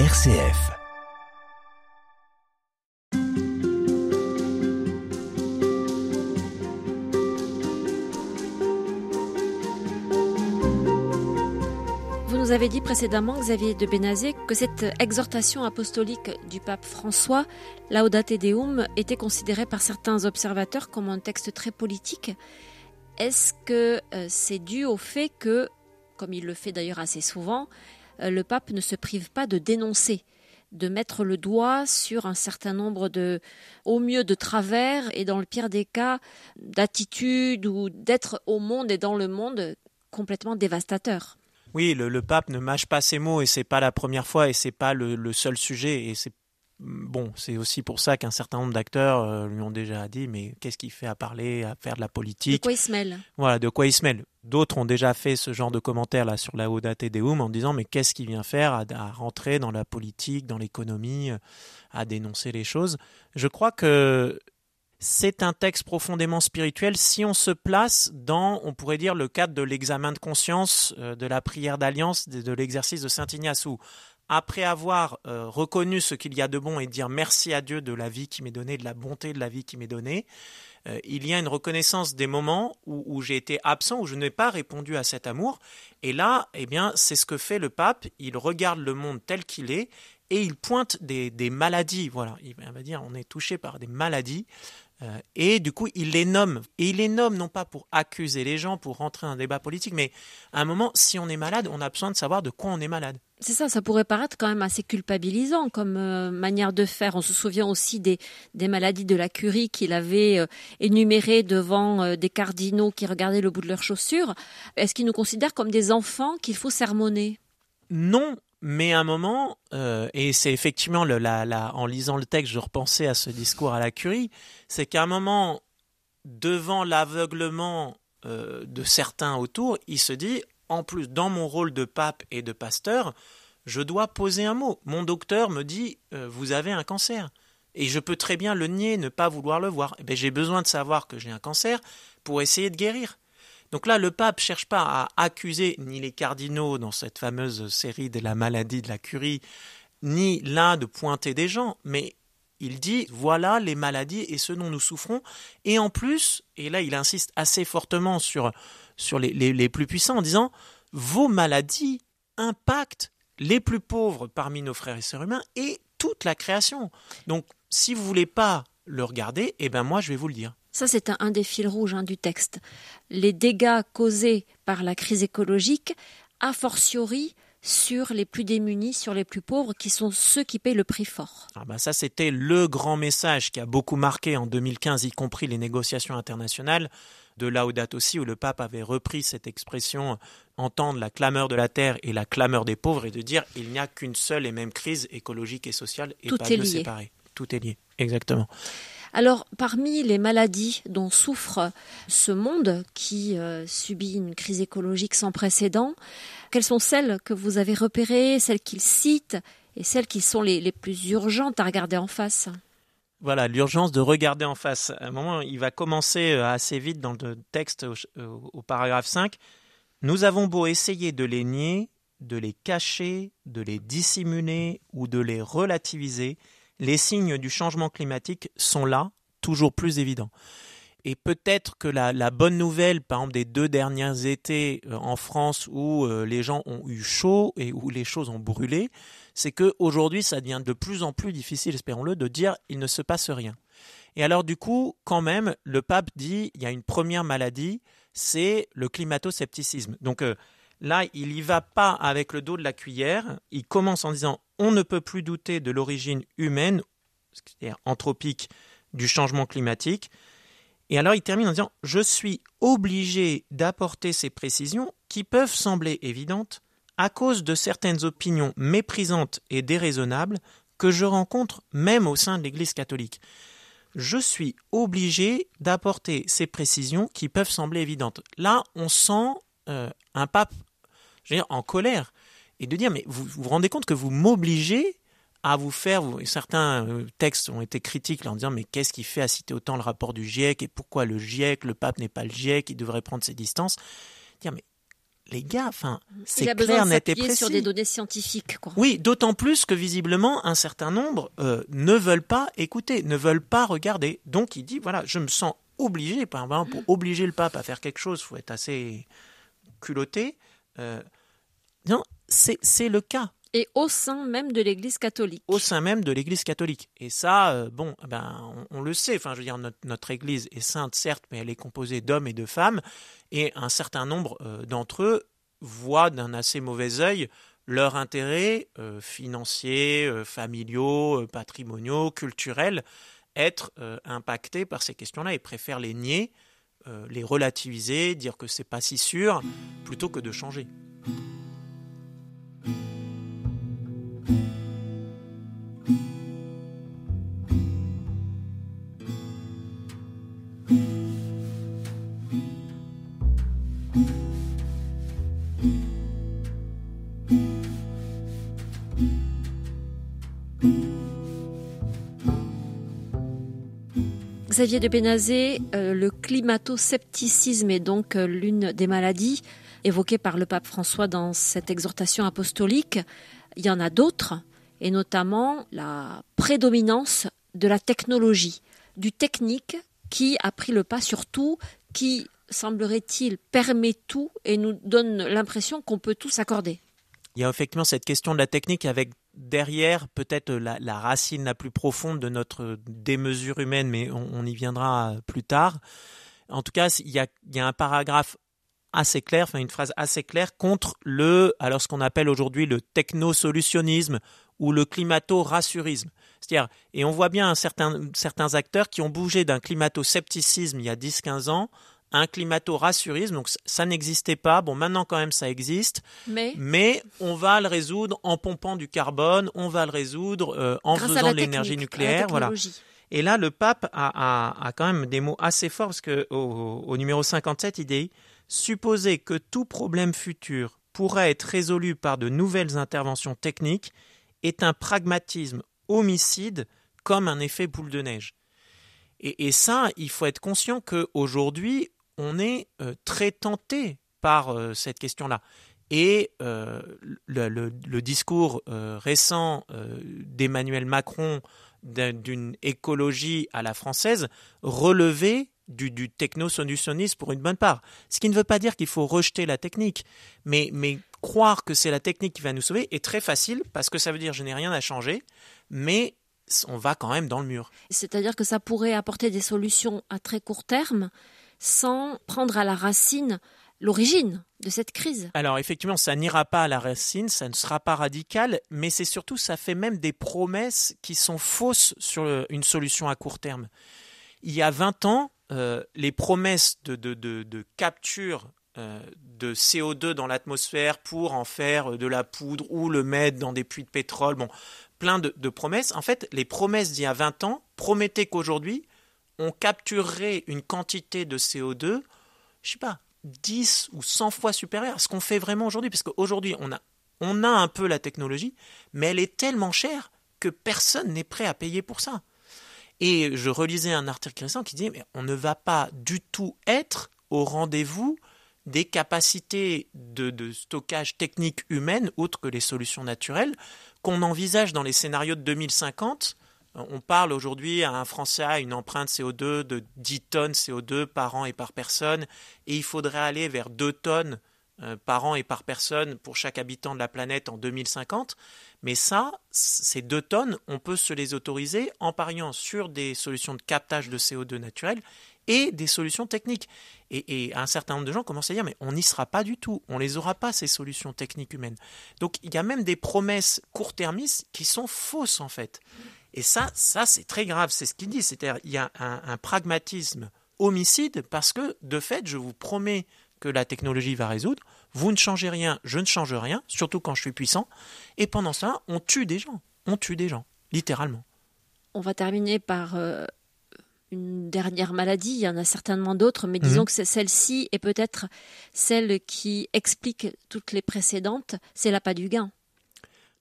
RCF. Vous nous avez dit précédemment, Xavier de Bénazé, que cette exhortation apostolique du pape François, Laudate Deum, était considérée par certains observateurs comme un texte très politique. Est-ce que euh, c'est dû au fait que, comme il le fait d'ailleurs assez souvent, le pape ne se prive pas de dénoncer, de mettre le doigt sur un certain nombre de, au mieux de travers et dans le pire des cas, d'attitudes ou d'être au monde et dans le monde complètement dévastateurs oui, le, le, pape ne mâche pas ses mots et c'est pas la première fois et c'est pas le, le, seul sujet et c'est bon, c'est aussi pour ça qu'un certain nombre d'acteurs euh, lui ont déjà dit mais qu'est-ce qu'il fait à parler, à faire de la politique? De quoi il se mêle? Voilà, de quoi il se mêle. D'autres ont déjà fait ce genre de commentaires là sur la Audate Deum en disant mais qu'est-ce qu'il vient faire à, à, rentrer dans la politique, dans l'économie, à dénoncer les choses? Je crois que c'est un texte profondément spirituel si on se place dans, on pourrait dire, le cadre de l'examen de conscience, euh, de la prière d'alliance, de, de l'exercice de Saint Ignace, où après avoir euh, reconnu ce qu'il y a de bon et dire merci à Dieu de la vie qui m'est donnée, de la bonté de la vie qui m'est donnée, euh, il y a une reconnaissance des moments où, où j'ai été absent, où je n'ai pas répondu à cet amour. Et là, eh bien, c'est ce que fait le pape. Il regarde le monde tel qu'il est et il pointe des, maladies. Voilà, il va dire on est touché par des maladies euh, et du coup, il les nomme. Et il les nomme non pas pour accuser les gens, pour rentrer dans un débat politique, mais à un moment, si on est malade, on a besoin de savoir de quoi on est malade. C'est ça, ça pourrait paraître quand même assez culpabilisant comme euh, manière de faire. On se souvient aussi des, maladies de la curie qu'il avait euh, énumérées devant des cardinaux qui regardaient le bout de leurs chaussures. Est-ce qu'il nous considère comme des qu'il faut sermonner Non, mais à un moment, euh, et c'est effectivement en lisant le texte, je repensais à ce discours à la Curie, c'est qu'à un moment, devant l'aveuglement euh, de certains autour, il se dit, en plus, dans mon rôle de pape et de pasteur, je dois poser un mot. Mon docteur me dit, euh, vous avez un cancer. Et je peux très bien le nier, ne pas vouloir le voir. Eh j'ai besoin de savoir que j'ai un cancer pour essayer de guérir. Donc là, le pape cherche pas à accuser ni les cardinaux dans cette fameuse série de la maladie de la curie, ni l'un de pointer des gens, mais il dit voilà les maladies et ce dont nous souffrons. Et en plus, et là il insiste assez fortement sur, les plus puissants en disant vos maladies impactent les plus pauvres parmi nos frères et sœurs humains et toute la création. Donc si vous voulez pas le regarder, eh ben moi je vais vous le dire. Ça, c'est un, un, des fils rouges hein, du texte. Les dégâts causés par la crise écologique, a fortiori sur les plus démunis, sur les plus pauvres, qui sont ceux qui payent le prix fort. Ah ben ça, c'était le grand message qui a beaucoup marqué en 2015, y compris les négociations internationales de Laudato aussi, où le pape avait repris cette expression entendre la clameur de la terre et la clameur des pauvres et de dire il n'y a qu'une seule et même crise écologique et sociale et Tout pas est de séparer. Tout est lié, exactement. Alors, parmi les maladies dont souffre ce monde qui euh, subit une crise écologique sans précédent, quelles sont celles que vous avez repérées, celles qu'il cite et celles qui sont les, plus urgentes à regarder en face? Voilà, l'urgence de regarder en face. À un moment, il va commencer euh, assez vite dans le texte au, au paragraphe 5. Nous avons beau essayer de les nier, de les cacher, de les dissimuler ou de les relativiser, les signes du changement climatique sont là, toujours plus évidents. Et peut-être que la, bonne nouvelle, par exemple, des deux derniers étés euh, en France où euh, les gens ont eu chaud et où les choses ont brûlé, c'est qu'aujourd'hui, ça devient de plus en plus difficile, espérons-le, de dire il ne se passe rien. Et alors, du coup, quand même, le pape dit il y a une première maladie, c'est le climato-scepticisme. Donc euh, là, il y va pas avec le dos de la cuillère. Il commence en disant on ne peut plus douter de l'origine humaine, c'est-à-dire anthropique, du changement climatique. Et alors il termine en disant Je suis obligé d'apporter ces précisions qui peuvent sembler évidentes à cause de certaines opinions méprisantes et déraisonnables que je rencontre même au sein de l'Église catholique. Je suis obligé d'apporter ces précisions qui peuvent sembler évidentes. Là, on sent euh, un pape je veux dire, en colère et de dire mais vous vous rendez compte que vous m'obligez à vous faire, vous, certains euh, textes ont été critiques là, en disant mais qu'est-ce qui fait à citer autant le rapport du GIEC et pourquoi le GIEC, le pape n'est pas le GIEC, il devrait prendre ses distances? Dire mais les gars, enfin, c'est clair, net et précis. sur des données scientifiques. Quoi. Oui, d'autant plus que visiblement, un certain nombre euh, ne veulent pas écouter, ne veulent pas regarder. Donc, il dit, voilà, je me sens obligé, par exemple, pour obliger le pape à faire quelque chose, il faut être assez culotté. Euh, non, c'est le cas. Et au sein même de l'Église catholique. Au sein même de l'Église catholique. Et ça, euh, bon, eh ben, on, le sait. Enfin, je veux dire, notre, Église est sainte, certes, mais elle est composée d'hommes et de femmes. Et un certain nombre euh, d'entre eux voient d'un assez mauvais œil leurs intérêts euh, financiers, familiaux, patrimoniaux, culturels être impactés par ces questions-là et préfèrent les nier, les relativiser, dire que c'est pas si sûr, plutôt que de changer. Xavier de Bénazé, euh, le climato-scepticisme est donc euh, l'une des maladies évoquées par le pape François dans cette exhortation apostolique. Il y en a d'autres, et notamment la prédominance de la technologie, du technique qui a pris le pas sur tout, qui, semblerait-il, permet tout et nous donne l'impression qu'on peut tout s'accorder. Il y a effectivement cette question de la technique avec derrière peut-être la, racine la plus profonde de notre démesure humaine, mais on, y viendra plus tard. En tout cas, il y a, un paragraphe assez clair, enfin une phrase assez claire contre le, alors ce qu'on appelle aujourd'hui le technosolutionnisme ou le climato-rassurisme. C'est-à-dire, et on voit bien certains, certains acteurs qui ont bougé d'un climato-scepticisme il y a 10-15 ans un climato-rassurisme. Donc ça n'existait pas. Bon, maintenant quand même ça existe. Mais, mais on va le résoudre en pompant du carbone, on va le résoudre euh, en faisant de l'énergie nucléaire. Voilà. Et là, le pape a, quand même des mots assez forts parce que au, numéro 57, il dit supposer que tout problème futur pourrait être résolu par de nouvelles interventions techniques est un pragmatisme homicide comme un effet boule de neige. Et, et ça, il faut être conscient qu'aujourd'hui, on est euh, très tenté par euh, cette question-là. Et euh, le, discours récent d'Emmanuel Macron d'une écologie à la française relevait du, du technosolutionnisme pour une bonne part. Ce qui ne veut pas dire qu'il faut rejeter la technique, mais, mais croire que c'est la technique qui va nous sauver est très facile parce que ça veut dire je n'ai rien à changer, mais on va quand même dans le mur. C'est-à-dire que ça pourrait apporter des solutions à très court terme, sans prendre à la racine l'origine de cette crise. Alors effectivement, ça n'ira pas à la racine, ça ne sera pas radical, mais c'est surtout, ça fait même des promesses qui sont fausses sur une solution à court terme. Il y a 20 ans, euh, les promesses de, capture euh, de CO2 dans l'atmosphère pour en faire de la poudre ou le mettre dans des puits de pétrole, bon, plein de promesses. En fait, les promesses d'il y a 20 ans promettaient qu'aujourd'hui, on capturerait une quantité de CO2, je sais pas, 10 ou 100 fois supérieure à ce qu'on fait vraiment aujourd'hui. Parce qu'aujourd'hui, on a, un peu la technologie, mais elle est tellement chère que personne n'est prêt à payer pour ça. Et je relisais un article récent qui dit mais on ne va pas du tout être au rendez-vous des capacités de, stockage technique humaine, outre que les solutions naturelles, qu'on envisage dans les scénarios de 2050 on parle aujourd'hui à un Français à une empreinte CO2 de 10 tonnes CO2 par an et par personne, et il faudrait aller vers 2 tonnes euh, par an et par personne pour chaque habitant de la planète en 2050. Mais ça, ces 2 tonnes, on peut se les autoriser en pariant sur des solutions de captage de CO2 naturel et des solutions techniques. Et, un certain nombre de gens commencent à dire, mais on n'y sera pas du tout, on les aura pas, ces solutions techniques humaines. Donc il y a même des promesses court-termistes qui sont fausses en fait. Et ça, ça c'est très grave, c'est ce qu'il dit. C'est-à-dire il y a un, pragmatisme homicide parce que, de fait, je vous promets que la technologie va résoudre, vous ne changez rien, je ne change rien, surtout quand je suis puissant, et pendant ça, on tue des gens, on tue des gens, littéralement. On va terminer par euh, une dernière maladie, il y en a certainement d'autres, mais disons mhm. que celle-ci et peut-être celle qui explique toutes les précédentes, c'est l'appât du gain.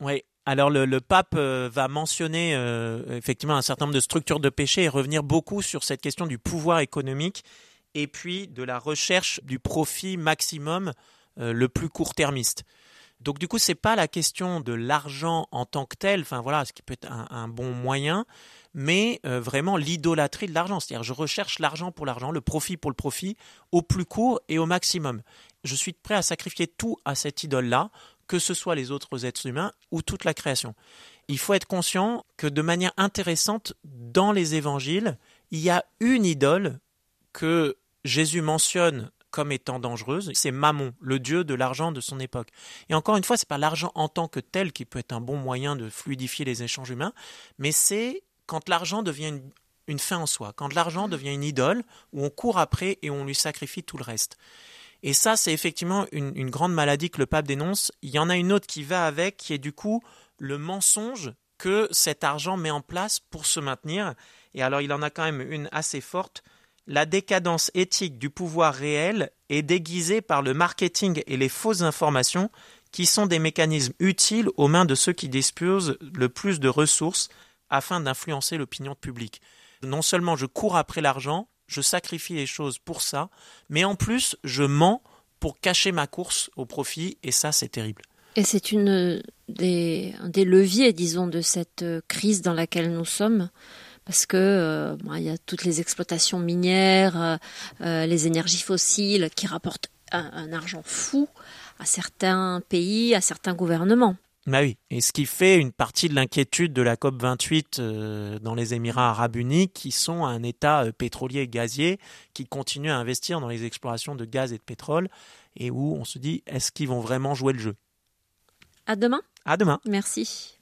Oui, alors le, pape euh, va mentionner euh, effectivement un certain nombre de structures de péché et revenir beaucoup sur cette question du pouvoir économique et puis de la recherche du profit maximum euh, le plus court-termiste. Donc du coup, c'est pas la question de l'argent en tant que tel, enfin voilà, ce qui peut être un, bon moyen, mais vraiment l'idolâtrie de l'argent. C'est-à-dire, je recherche l'argent pour l'argent, le profit pour le profit, au plus court et au maximum. Je suis prêt à sacrifier tout à cette idole-là, que ce soit les autres êtres humains ou toute la création. Il faut être conscient que de manière intéressante, dans les évangiles, il y a une idole que Jésus mentionne comme étant dangereuse, c'est Mammon, le dieu de l'argent de son époque. Et encore une fois, c'est pas l'argent en tant que tel qui peut être un bon moyen de fluidifier les échanges humains, mais c'est quand l'argent devient une, fin en soi, quand l'argent devient une idole où on court après et on lui sacrifie tout le reste. Et ça, c'est effectivement une, grande maladie que le pape dénonce. Il y en a une autre qui va avec, qui est du coup le mensonge que cet argent met en place pour se maintenir. Et alors, il en a quand même une assez forte la décadence éthique du pouvoir réel est déguisée par le marketing et les fausses informations qui sont des mécanismes utiles aux mains de ceux qui disposent le plus de ressources afin d'influencer l'opinion publique. Non seulement je cours après l'argent, je sacrifie les choses pour ça, mais en plus je mens pour cacher ma course au profit et ça c'est terrible. Et c'est une des, un des leviers, disons, de cette crise dans laquelle nous sommes parce que euh, il y a toutes les exploitations minières, euh, euh, les énergies fossiles qui rapportent un, argent fou à certains pays, à certains gouvernements. Bah oui, et ce qui fait une partie de l'inquiétude de la COP 28 dans les Émirats arabes unis, qui sont un État pétrolier et gazier, qui continue à investir dans les explorations de gaz et de pétrole, et où on se dit, est-ce qu'ils vont vraiment jouer le jeu? À demain. À demain. Merci.